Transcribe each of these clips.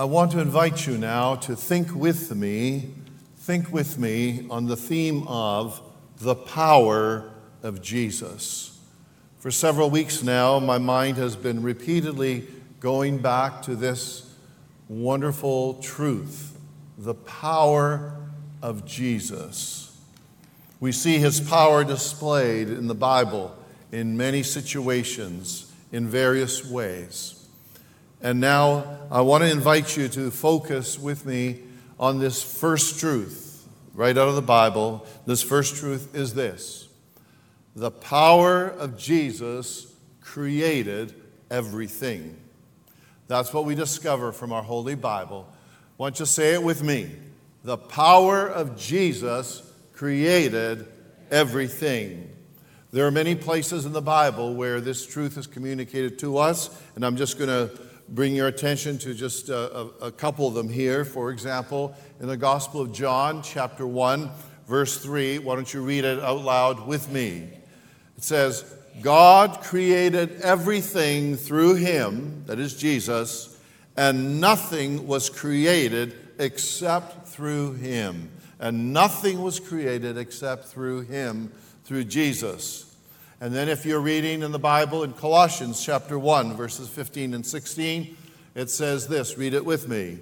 I want to invite you now to think with me, think with me on the theme of the power of Jesus. For several weeks now, my mind has been repeatedly going back to this wonderful truth the power of Jesus. We see his power displayed in the Bible in many situations in various ways. And now I want to invite you to focus with me on this first truth right out of the Bible. This first truth is this the power of Jesus created everything. That's what we discover from our Holy Bible. Why don't you say it with me? The power of Jesus created everything. There are many places in the Bible where this truth is communicated to us, and I'm just going to bring your attention to just a, a, couple of them here. For example, in the Gospel of John, chapter 1, verse 3, why don't you read it out loud with me? It says, God created everything through him, that is Jesus, and nothing was created except through him. And nothing was created except through him, through Jesus. And then, if you're reading in the Bible in Colossians chapter 1, verses 15 and 16, it says this read it with me.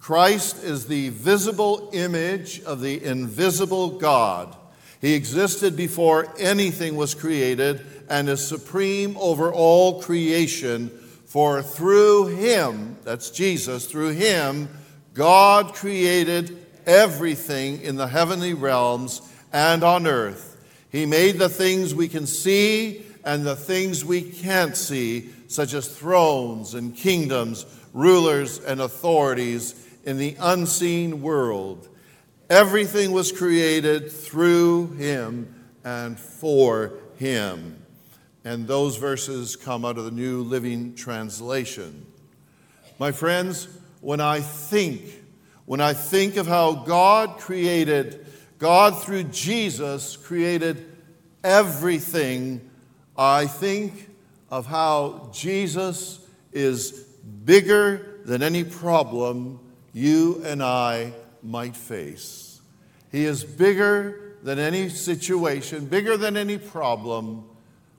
Christ is the visible image of the invisible God. He existed before anything was created and is supreme over all creation. For through him, that's Jesus, through him, God created everything in the heavenly realms and on earth. He made the things we can see and the things we can't see, such as thrones and kingdoms, rulers and authorities in the unseen world. Everything was created through him and for him. And those verses come out of the New Living Translation. My friends, when I think, when I think of how God created, God through Jesus created everything, I think of how Jesus is bigger than any problem you and I might face. He is bigger than any situation, bigger than any problem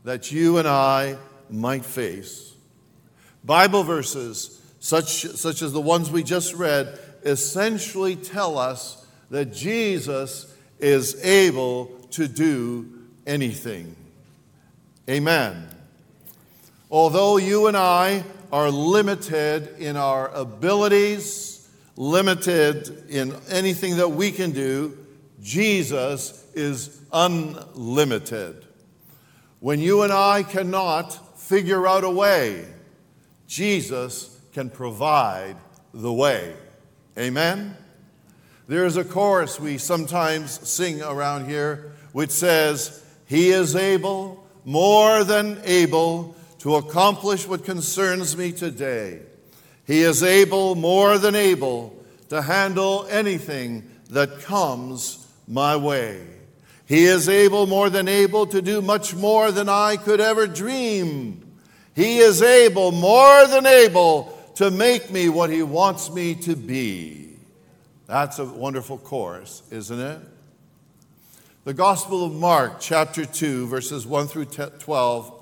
that you and I might face. Bible verses, such, such as the ones we just read, essentially tell us that Jesus is able to do anything. Amen. Although you and I are limited in our abilities, limited in anything that we can do. Jesus is unlimited. When you and I cannot figure out a way, Jesus can provide the way. Amen? There's a chorus we sometimes sing around here which says, He is able, more than able, to accomplish what concerns me today. He is able, more than able, to handle anything that comes my way. He is able, more than able, to do much more than I could ever dream. He is able, more than able, to make me what He wants me to be. That's a wonderful chorus, isn't it? The Gospel of Mark, chapter 2, verses 1 through 12,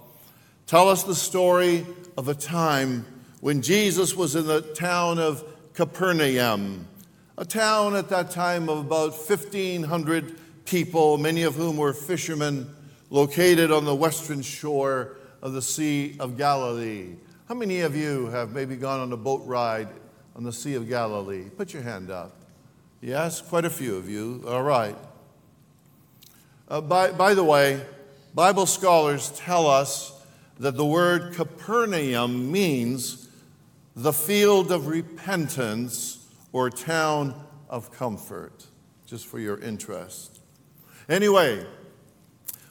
tell us the story of a time when Jesus was in the town of Capernaum, a town at that time of about 1,500 people, many of whom were fishermen, located on the western shore of the Sea of Galilee. How many of you have maybe gone on a boat ride on the Sea of Galilee? Put your hand up. Yes, quite a few of you. All right. Uh, by, by the way, Bible scholars tell us that the word Capernaum means the field of repentance or town of comfort, just for your interest. Anyway,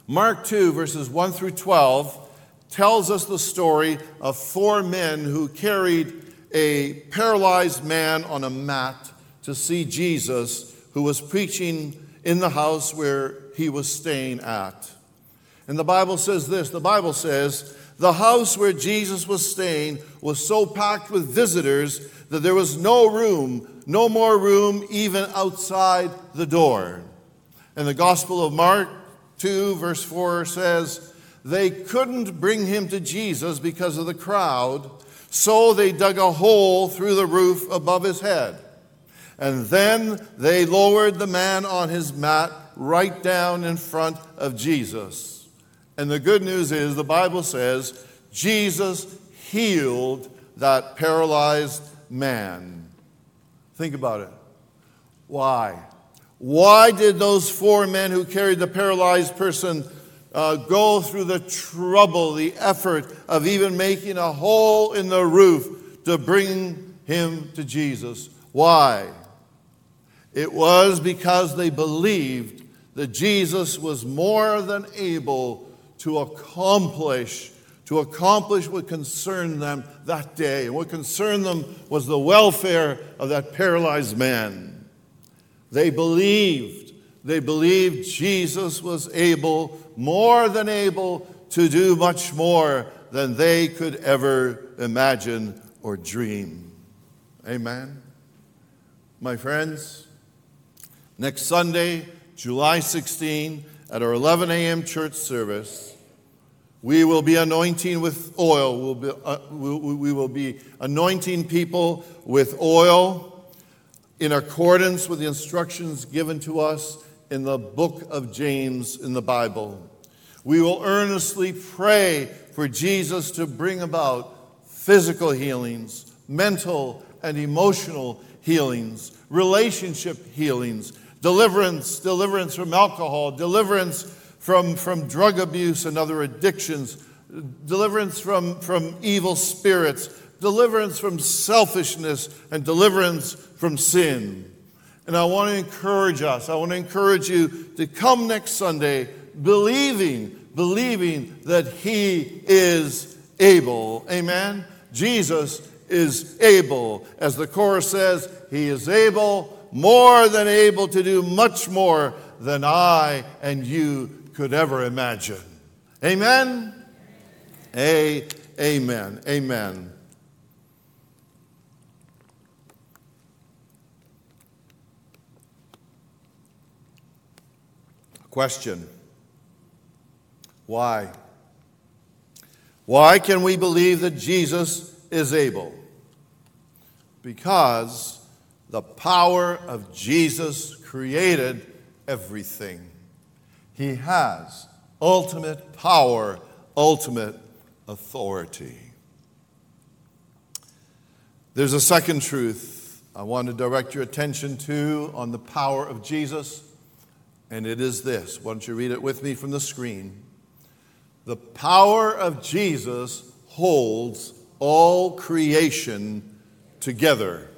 Mark 2, verses 1 through 12, tells us the story of four men who carried a paralyzed man on a mat to see Jesus, who was preaching in the house where he was staying at. And the Bible says this the Bible says The house where Jesus was staying was so packed with visitors that there was no room, no more room even outside the door. And the Gospel of Mark 2, verse 4 says, They couldn't bring him to Jesus because of the crowd, so they dug a hole through the roof above his head. And then they lowered the man on his mat right down in front of Jesus. And the good news is the Bible says Jesus healed that paralyzed man. Think about it. Why? Why did those four men who carried the paralyzed person uh, go through the trouble, the effort of even making a hole in the roof to bring him to Jesus? Why? It was because they believed that Jesus was more than able to accomplish to accomplish what concerned them that day. And what concerned them was the welfare of that paralyzed man. They believed, they believed Jesus was able, more than able, to do much more than they could ever imagine or dream. Amen. My friends, next Sunday, July 16, at our 11 a.m. church service, we will be anointing with oil. We'll be, uh, we, we will be anointing people with oil in accordance with the instructions given to us in the book of James in the Bible. We will earnestly pray for Jesus to bring about physical healings, mental and emotional healings, relationship healings, deliverance, deliverance from alcohol, deliverance from, from drug abuse and other addictions, deliverance from, from evil spirits, deliverance from selfishness, and deliverance from sin. And I want to encourage us, I want to encourage you to come next Sunday believing, believing that He is able. Amen? Jesus is able. As the chorus says, He is able, more than able to do much more than I and you could ever imagine. Amen? A, amen. Amen. Question Why? Why can we believe that Jesus is able? Because the power of Jesus created everything. He has ultimate power, ultimate authority. There's a second truth I want to direct your attention to on the power of Jesus, and it is this. Why don't you read it with me from the screen? The power of Jesus holds all creation together.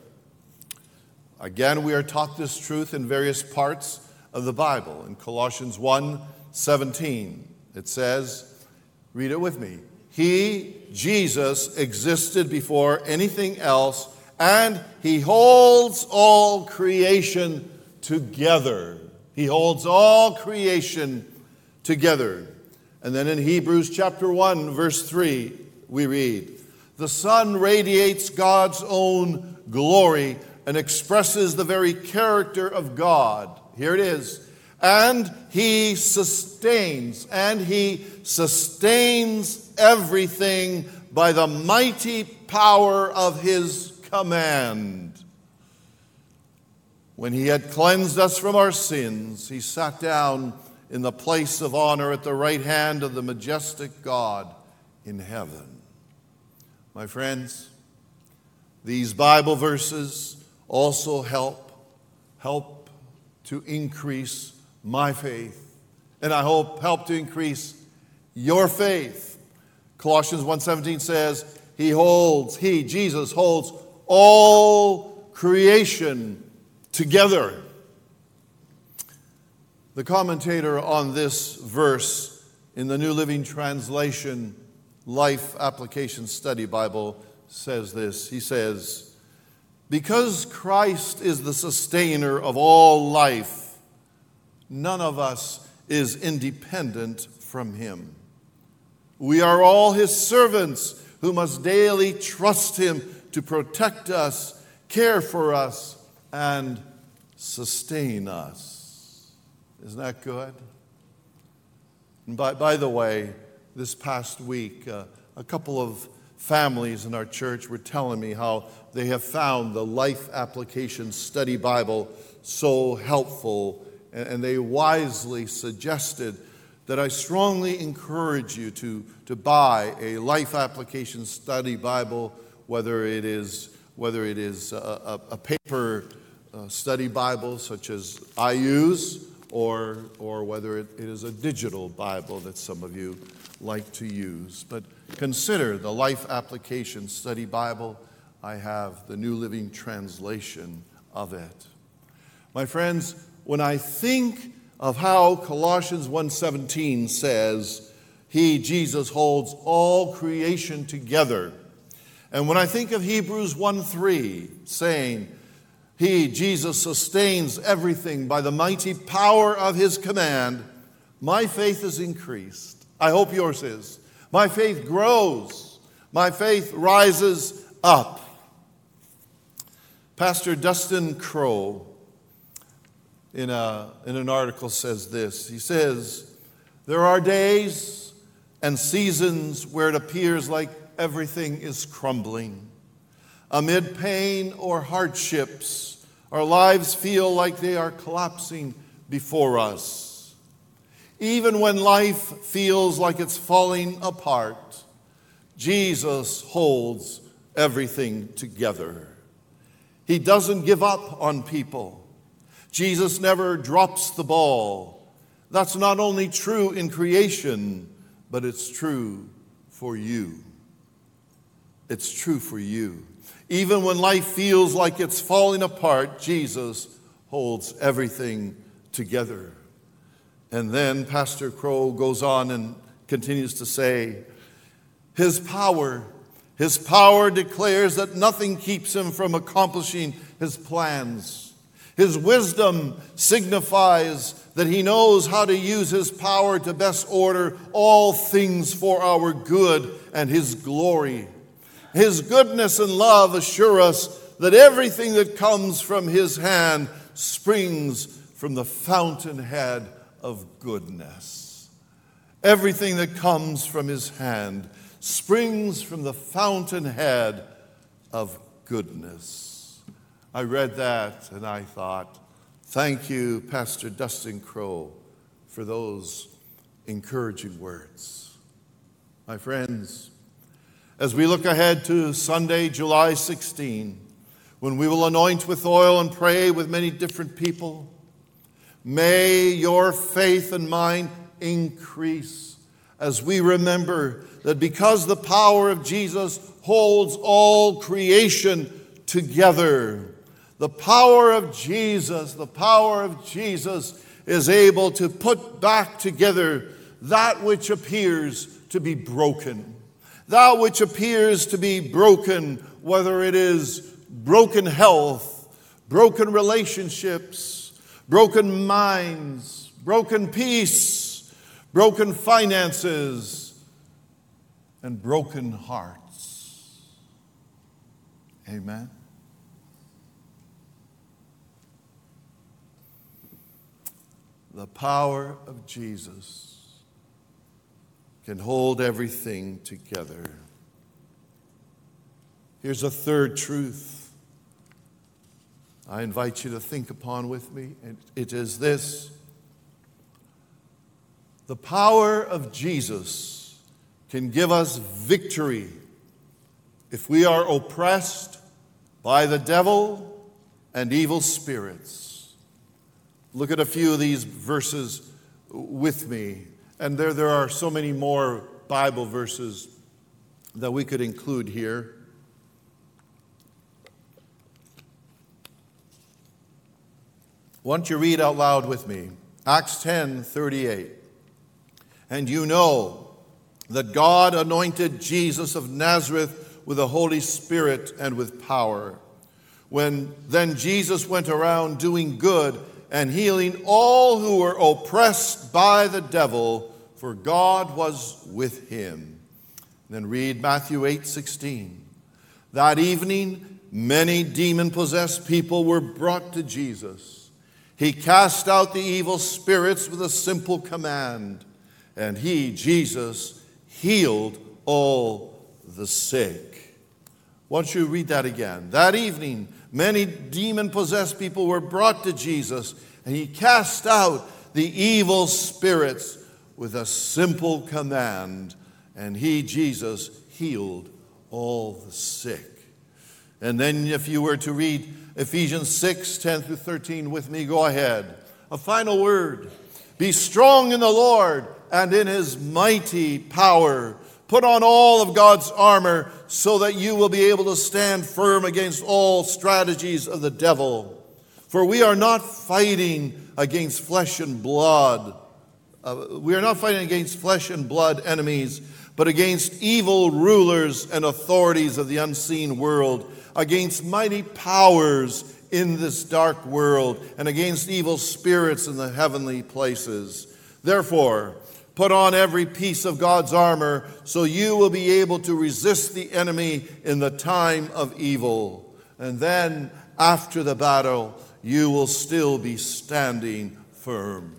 Again, we are taught this truth in various parts of the Bible. In Colossians 1 17, it says, read it with me. He, Jesus, existed before anything else, and he holds all creation together. He holds all creation together. And then in Hebrews chapter 1, verse 3, we read, The Son radiates God's own glory and expresses the very character of God. Here it is. And he sustains, and he sustains everything by the mighty power of his command. When he had cleansed us from our sins, he sat down in the place of honor at the right hand of the majestic God in heaven. My friends, these Bible verses also help help to increase my faith. And I hope help to increase your faith. Colossians 1:17 says, He holds, He, Jesus, holds all creation together. The commentator on this verse in the New Living Translation Life Application Study Bible says this. He says, because Christ is the sustainer of all life, none of us is independent from Him. We are all his servants who must daily trust him to protect us, care for us, and sustain us. Isn't that good? And by, by the way, this past week, uh, a couple of families in our church were telling me how they have found the Life Application Study Bible so helpful, and, they wisely suggested that I strongly encourage you to, to buy a Life Application Study Bible, whether it is, whether it is a, a, a paper uh, study Bible such as I use, or, or whether it, it is a digital Bible that some of you like to use. But consider the Life Application Study Bible. I have the New Living Translation of it. My friends, when I think of how Colossians 1:17 says, he Jesus holds all creation together. And when I think of Hebrews 1:3 saying, he Jesus sustains everything by the mighty power of his command, my faith is increased. I hope yours is. My faith grows. My faith rises up. Pastor Dustin Crow in, a, in an article says this. He says, There are days and seasons where it appears like everything is crumbling. Amid pain or hardships, our lives feel like they are collapsing before us. Even when life feels like it's falling apart, Jesus holds everything together. He doesn't give up on people. Jesus never drops the ball. That's not only true in creation, but it's true for you. It's true for you. Even when life feels like it's falling apart, Jesus holds everything together. And then Pastor Crow goes on and continues to say, His power, His power declares that nothing keeps Him from accomplishing His plans. His wisdom signifies that he knows how to use his power to best order all things for our good and his glory. His goodness and love assure us that everything that comes from his hand springs from the fountainhead of goodness. Everything that comes from his hand springs from the fountainhead of goodness. I read that and I thought, thank you, Pastor Dustin Crow, for those encouraging words. My friends, as we look ahead to Sunday, July 16, when we will anoint with oil and pray with many different people, may your faith and mine increase as we remember that because the power of Jesus holds all creation together, the power of Jesus, the power of Jesus is able to put back together that which appears to be broken. That which appears to be broken, whether it is broken health, broken relationships, broken minds, broken peace, broken finances, and broken hearts. Amen. The power of Jesus can hold everything together. Here's a third truth I invite you to think upon with me. It is this the power of Jesus can give us victory if we are oppressed by the devil and evil spirits. Look at a few of these verses with me. And there, there are so many more Bible verses that we could include here. Why don't you read out loud with me? Acts 10 38. And you know that God anointed Jesus of Nazareth with the Holy Spirit and with power. When then Jesus went around doing good and healing all who were oppressed by the devil, for God was with him. then read Matthew 8 16. That evening, many demon possessed people were brought to Jesus. He cast out the evil spirits with a simple command, and he, Jesus, healed all the sick. Why don't you read that again? That evening, many demon possessed people were brought to Jesus, and he cast out the evil spirits with a simple command, and he, Jesus, healed all the sick. And then, if you were to read Ephesians 6 10 through 13 with me, go ahead. A final word Be strong in the Lord and in his mighty power. Put on all of God's armor so that you will be able to stand firm against all strategies of the devil. For we are not fighting against flesh and blood. Uh, we are not fighting against flesh and blood enemies, but against evil rulers and authorities of the unseen world against mighty powers in this dark world and against evil spirits in the heavenly places. Therefore, put on every piece of God's armor so you will be able to resist the enemy in the time of evil. And then, after the battle, you will still be standing firm.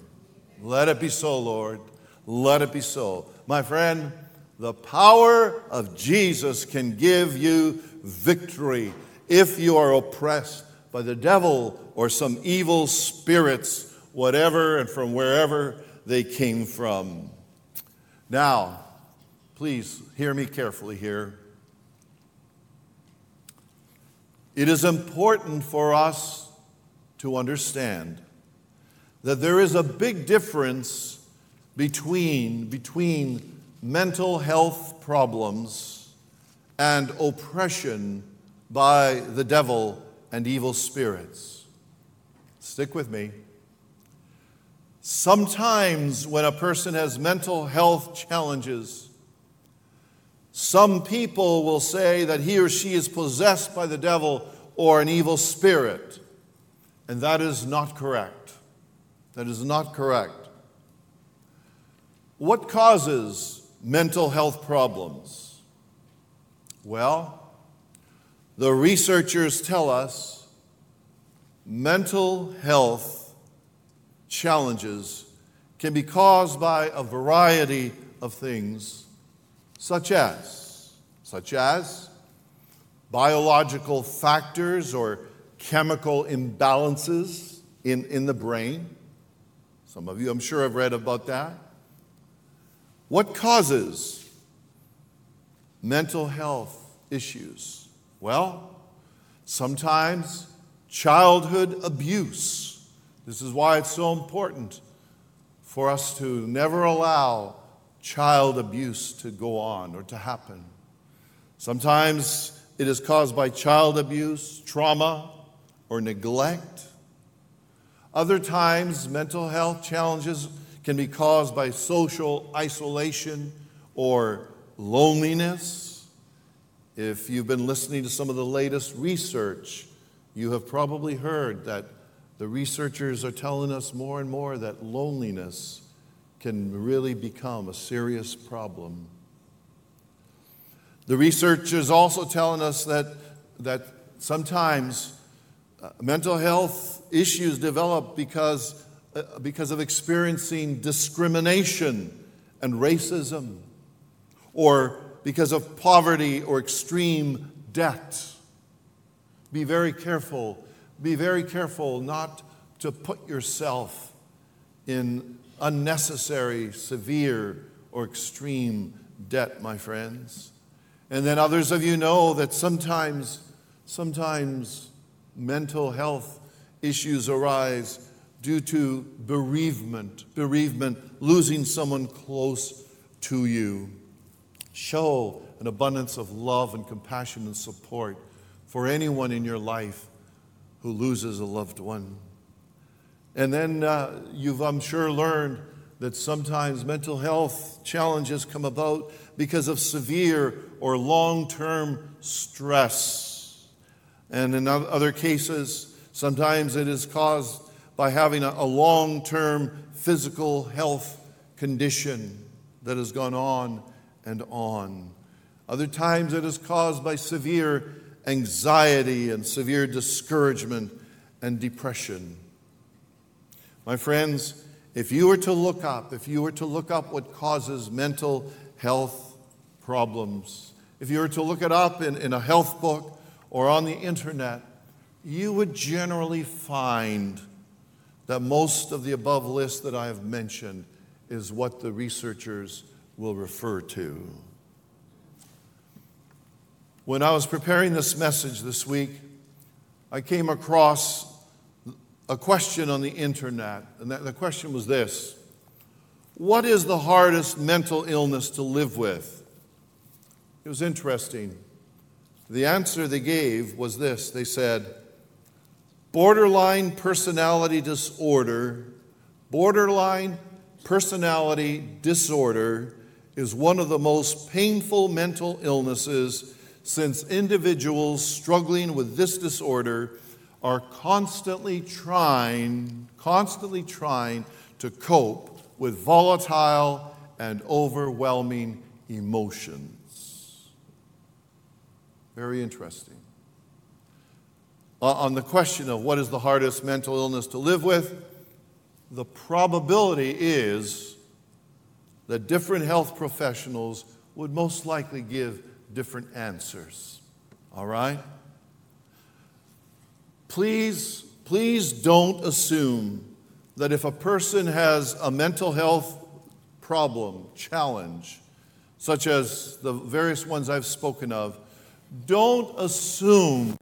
Let it be so, Lord. Let it be so. My friend, the power of Jesus can give you victory if you are oppressed by the devil or some evil spirits, whatever and from wherever they came from. Now, please hear me carefully here. It is important for us to understand that there is a big difference between, between mental health problems and oppression by the devil and evil spirits. Stick with me. Sometimes, when a person has mental health challenges, some people will say that he or she is possessed by the devil or an evil spirit. And that is not correct. That is not correct. What causes mental health problems? Well, the researchers tell us mental health challenges can be caused by a variety of things, such as, such as biological factors or chemical imbalances in, in the brain. Some of you, I'm sure, have read about that. What causes mental health issues? Well, sometimes childhood abuse. This is why it's so important for us to never allow child abuse to go on or to happen. Sometimes it is caused by child abuse, trauma, or neglect. Other times, mental health challenges can be caused by social isolation or loneliness. If you've been listening to some of the latest research, you have probably heard that the researchers are telling us more and more that loneliness can really become a serious problem. The research is also telling us that, that sometimes uh, mental health issues develop because, uh, because of experiencing discrimination and racism or because of poverty or extreme debt. Be very careful. Be very careful not to put yourself in unnecessary, severe, or extreme debt, my friends. And then others of you know that sometimes, sometimes mental health issues arise due to bereavement, bereavement, losing someone close to you. Show an abundance of love and compassion and support for anyone in your life who loses a loved one. And then uh, you've, I'm sure, learned that sometimes mental health challenges come about because of severe or long term stress. And in other cases, sometimes it is caused by having a long term physical health condition. that has gone on and on. Other times it is caused by severe anxiety and severe discouragement and depression. My friends, if you were to look up, if you were to look up what causes mental health problems, if you were to look it up in, in a health book or on the internet, you would generally find that most of the above list that I have mentioned is what the researchers will refer to. When I was preparing this message this week, I came across a question on the internet, and the question was this What is the hardest mental illness to live with? It was interesting. The answer they gave was this they said, borderline personality disorder, borderline personality disorder is one of the most painful mental illnesses since individuals struggling with this disorder are constantly trying, constantly trying to cope with volatile and overwhelming emotions. Very interesting. Uh, on the question of what is the hardest mental illness to live with, the probability is that different health professionals would most likely give different answers. All right? Please, please don't assume that if a person has a mental health problem, challenge, such as the various ones I've spoken of, don't assume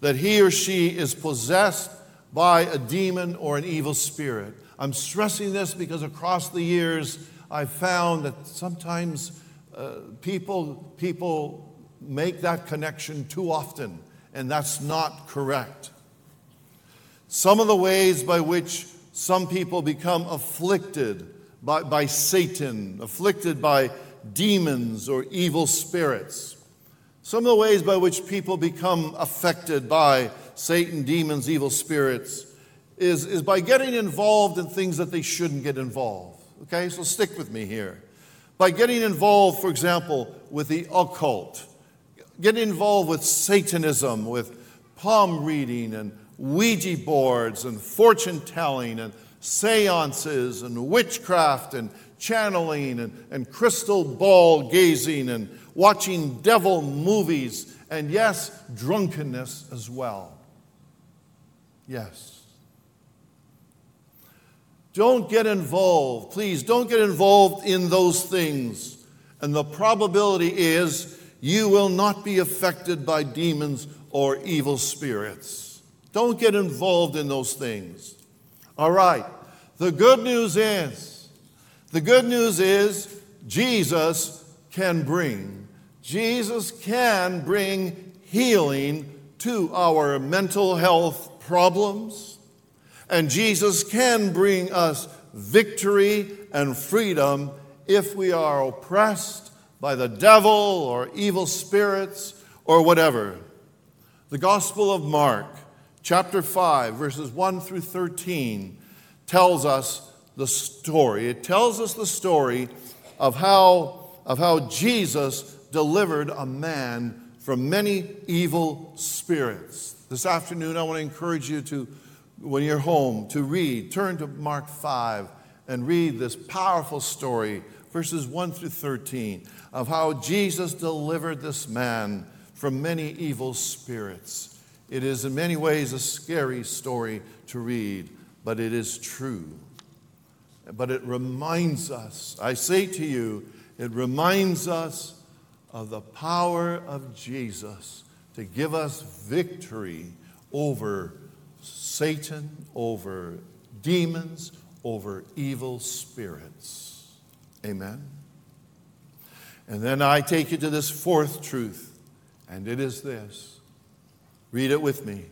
that he or she is possessed by a demon or an evil spirit. I'm stressing this because across the years, I've found that sometimes uh, people, people make that connection too often, and that's not correct. Some of the ways by which some people become afflicted by, by Satan, afflicted by demons or evil spirits. Some of the ways by which people become affected by Satan, demons, evil spirits is, is by getting involved in things that they shouldn't get involved. Okay, so stick with me here. By getting involved, for example, with the occult, getting involved with Satanism, with palm reading and Ouija boards and fortune telling and seances and witchcraft and channeling and, and crystal ball gazing and watching devil movies and, yes, drunkenness as well. Yes. Don't get involved. Please don't get involved in those things. And the probability is you will not be affected by demons or evil spirits. Don't get involved in those things. All right. The good news is, the good news is Jesus can bring. Jesus can bring healing to our mental health problems. And Jesus can bring us victory and freedom if we are oppressed by the devil or evil spirits or whatever. The Gospel of Mark chapter 5, verses 1 through 13, tells us the story. It tells us the story of how, of how Jesus delivered a man from many evil spirits. This afternoon, I want to encourage you to, when you're home, to read. Turn to Mark 5 and read this powerful story, verses 1 through 13, of how Jesus delivered this man from many evil spirits. It is in many ways a scary story to read, but it is true. But it reminds us, I say to you, it reminds us of the power of Jesus to give us victory over Satan, over demons, over evil spirits. Amen. And then I take you to this fourth truth, and it is this Read it with me.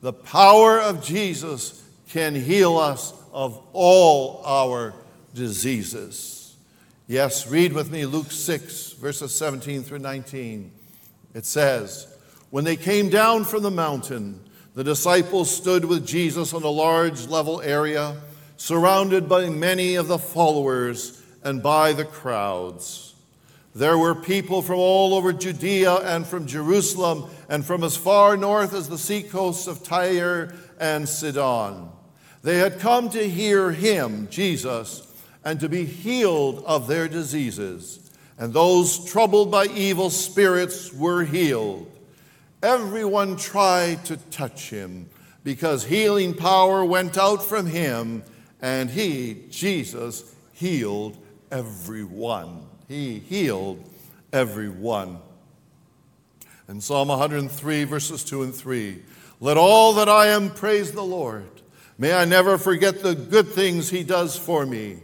The power of Jesus can heal us of all our diseases. Yes, read with me Luke 6, verses 17 through 19. It says, When they came down from the mountain, the disciples stood with Jesus on a large level area, surrounded by many of the followers and by the crowds. There were people from all over Judea and from Jerusalem and from as far north as the seacoasts of Tyre and Sidon. They had come to hear him, Jesus, and to be healed of their diseases. And those troubled by evil spirits were healed. Everyone tried to touch him because healing power went out from him, and he, Jesus, healed everyone. He healed everyone. In Psalm 103, verses 2 and 3, let all that I am praise the Lord. May I never forget the good things he does for me.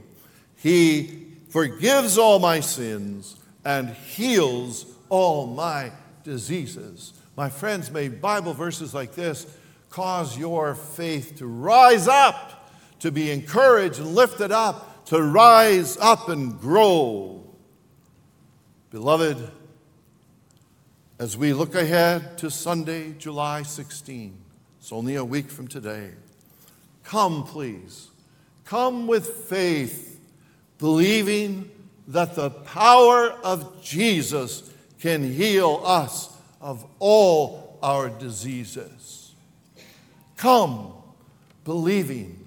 He forgives all my sins and heals all my diseases. My friends, may Bible verses like this cause your faith to rise up, to be encouraged and lifted up, to rise up and grow. Beloved, as we look ahead to Sunday, July 16, it's only a week from today. Come, please. Come with faith, believing that the power of Jesus can heal us of all our diseases. Come, believing.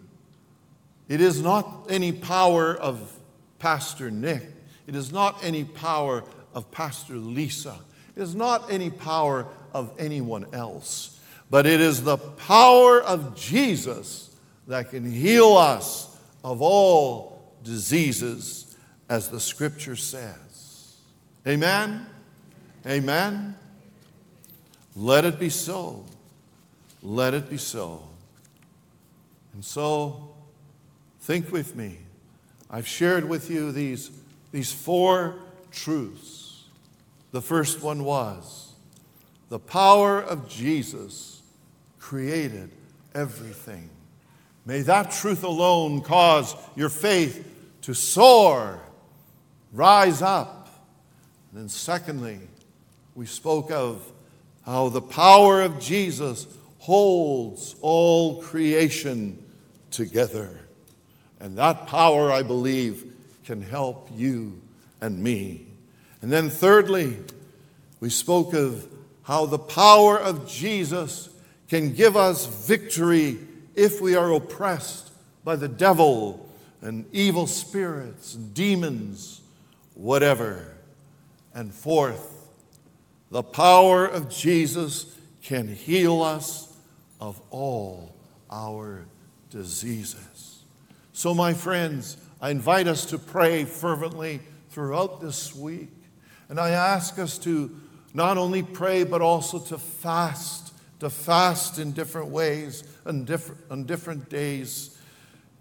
It is not any power of Pastor Nick. It is not any power of Pastor Lisa. It is not any power of anyone else. But it is the power of Jesus that can heal us of all diseases, as the scripture says. Amen? Amen? Let it be so. Let it be so. And so, think with me. I've shared with you these, these four truths. The first one was the power of Jesus created everything. May that truth alone cause your faith to soar, rise up. And then, secondly, we spoke of how the power of Jesus holds all creation together. And that power, I believe, can help you and me. And then, thirdly, we spoke of how the power of Jesus can give us victory if we are oppressed by the devil and evil spirits demons, whatever. And fourth, the power of Jesus can heal us of all our diseases. So, my friends, I invite us to pray fervently throughout this week. And I ask us to not only pray, but also to fast, to fast in different ways on different, on different days,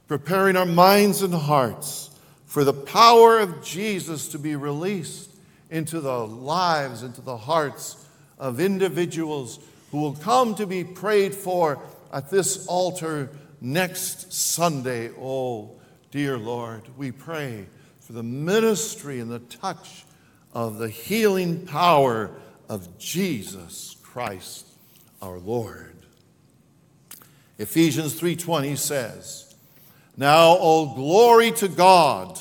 preparing our minds and hearts for the power of Jesus to be released into the lives, into the hearts of individuals who will come to be prayed for at this altar next Sunday. Oh, dear Lord, we pray for the ministry and the touch of the healing power of Jesus Christ our Lord. Ephesians 3:20 says, "Now all glory to God,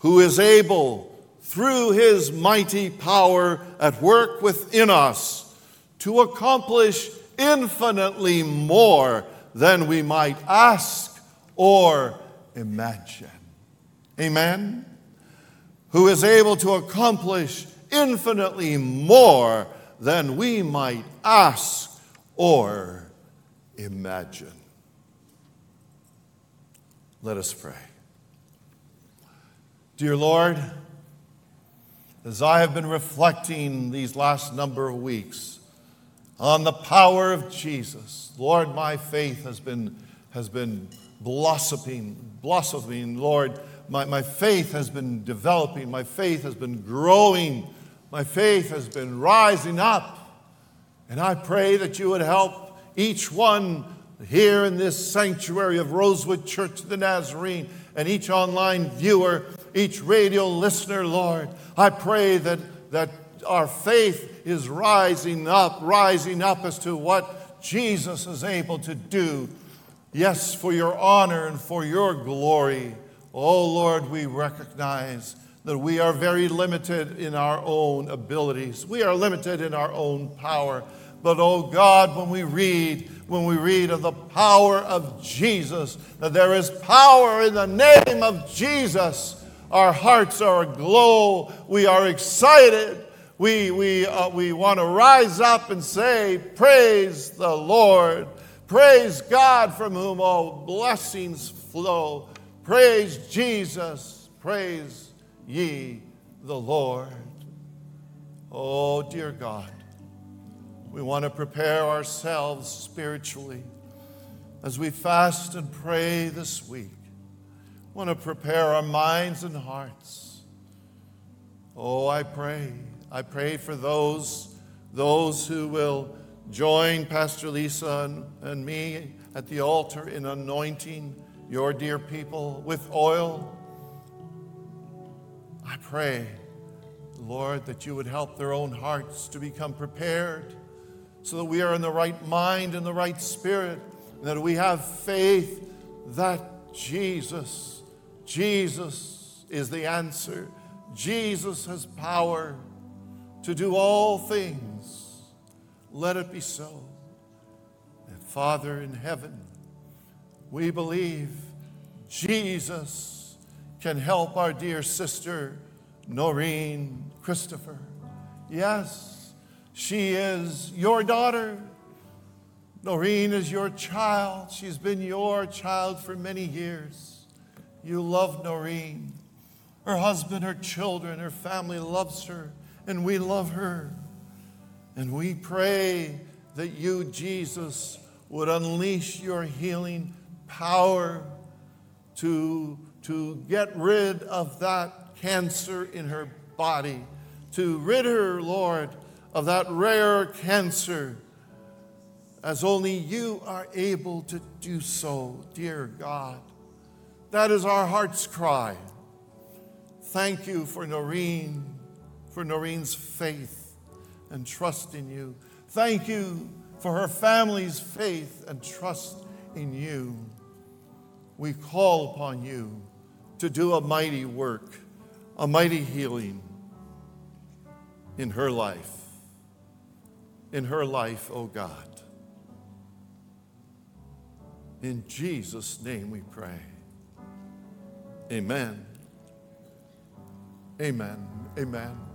who is able through his mighty power at work within us to accomplish infinitely more than we might ask or imagine." Amen. Who is able to accomplish infinitely more than we might ask or imagine. Let us pray. Dear Lord, as I have been reflecting these last number of weeks on the power of Jesus, Lord, my faith has been, has been blossoming, blossoming, Lord. My, my faith has been developing, my faith has been growing, my faith has been rising up. And I pray that you would help each one here in this sanctuary of Rosewood Church of the Nazarene and each online viewer, each radio listener, Lord, I pray that, that our faith is rising up, rising up as to what Jesus is able to do. Yes, for your honor and for your glory. Oh Lord, we recognize that we are very limited in our own abilities. We are limited in our own power. But oh God, when we read, when we read of the power of Jesus, that there is power in the name of Jesus, our hearts are aglow. We are excited. We, we, uh, we want to rise up and say, Praise the Lord. Praise God from whom all blessings flow. Praise Jesus. Praise ye the Lord. Oh, dear God, we want to prepare ourselves spiritually as we fast and pray this week. Want to prepare our minds and hearts. Oh, I pray. I pray for those, those who will join Pastor Lisa and, and me at the altar in anointing your dear people with oil. I pray, Lord, that you would help their own hearts to become prepared so that we are in the right mind and the right spirit, and that we have faith that Jesus, Jesus is the answer. Jesus has power to do all things. Let it be so. And Father in heaven, we believe Jesus can help our dear sister, Noreen Christopher. Yes, she is your daughter. Noreen is your child. She's been your child for many years. You love Noreen. Her husband, her children, her family loves her, and we love her. And we pray that you, Jesus, would unleash your healing power to, to get rid of that cancer in her body, to rid her, Lord, of that rare cancer, as only you are able to do so, dear God. That is our heart's cry. Thank you for Noreen, for Noreen's faith and trust in you. Thank you for her family's faith and trust in you we call upon you to do a mighty work, a mighty healing in her life. In her life, oh God. In Jesus' name we pray. Amen. Amen. Amen.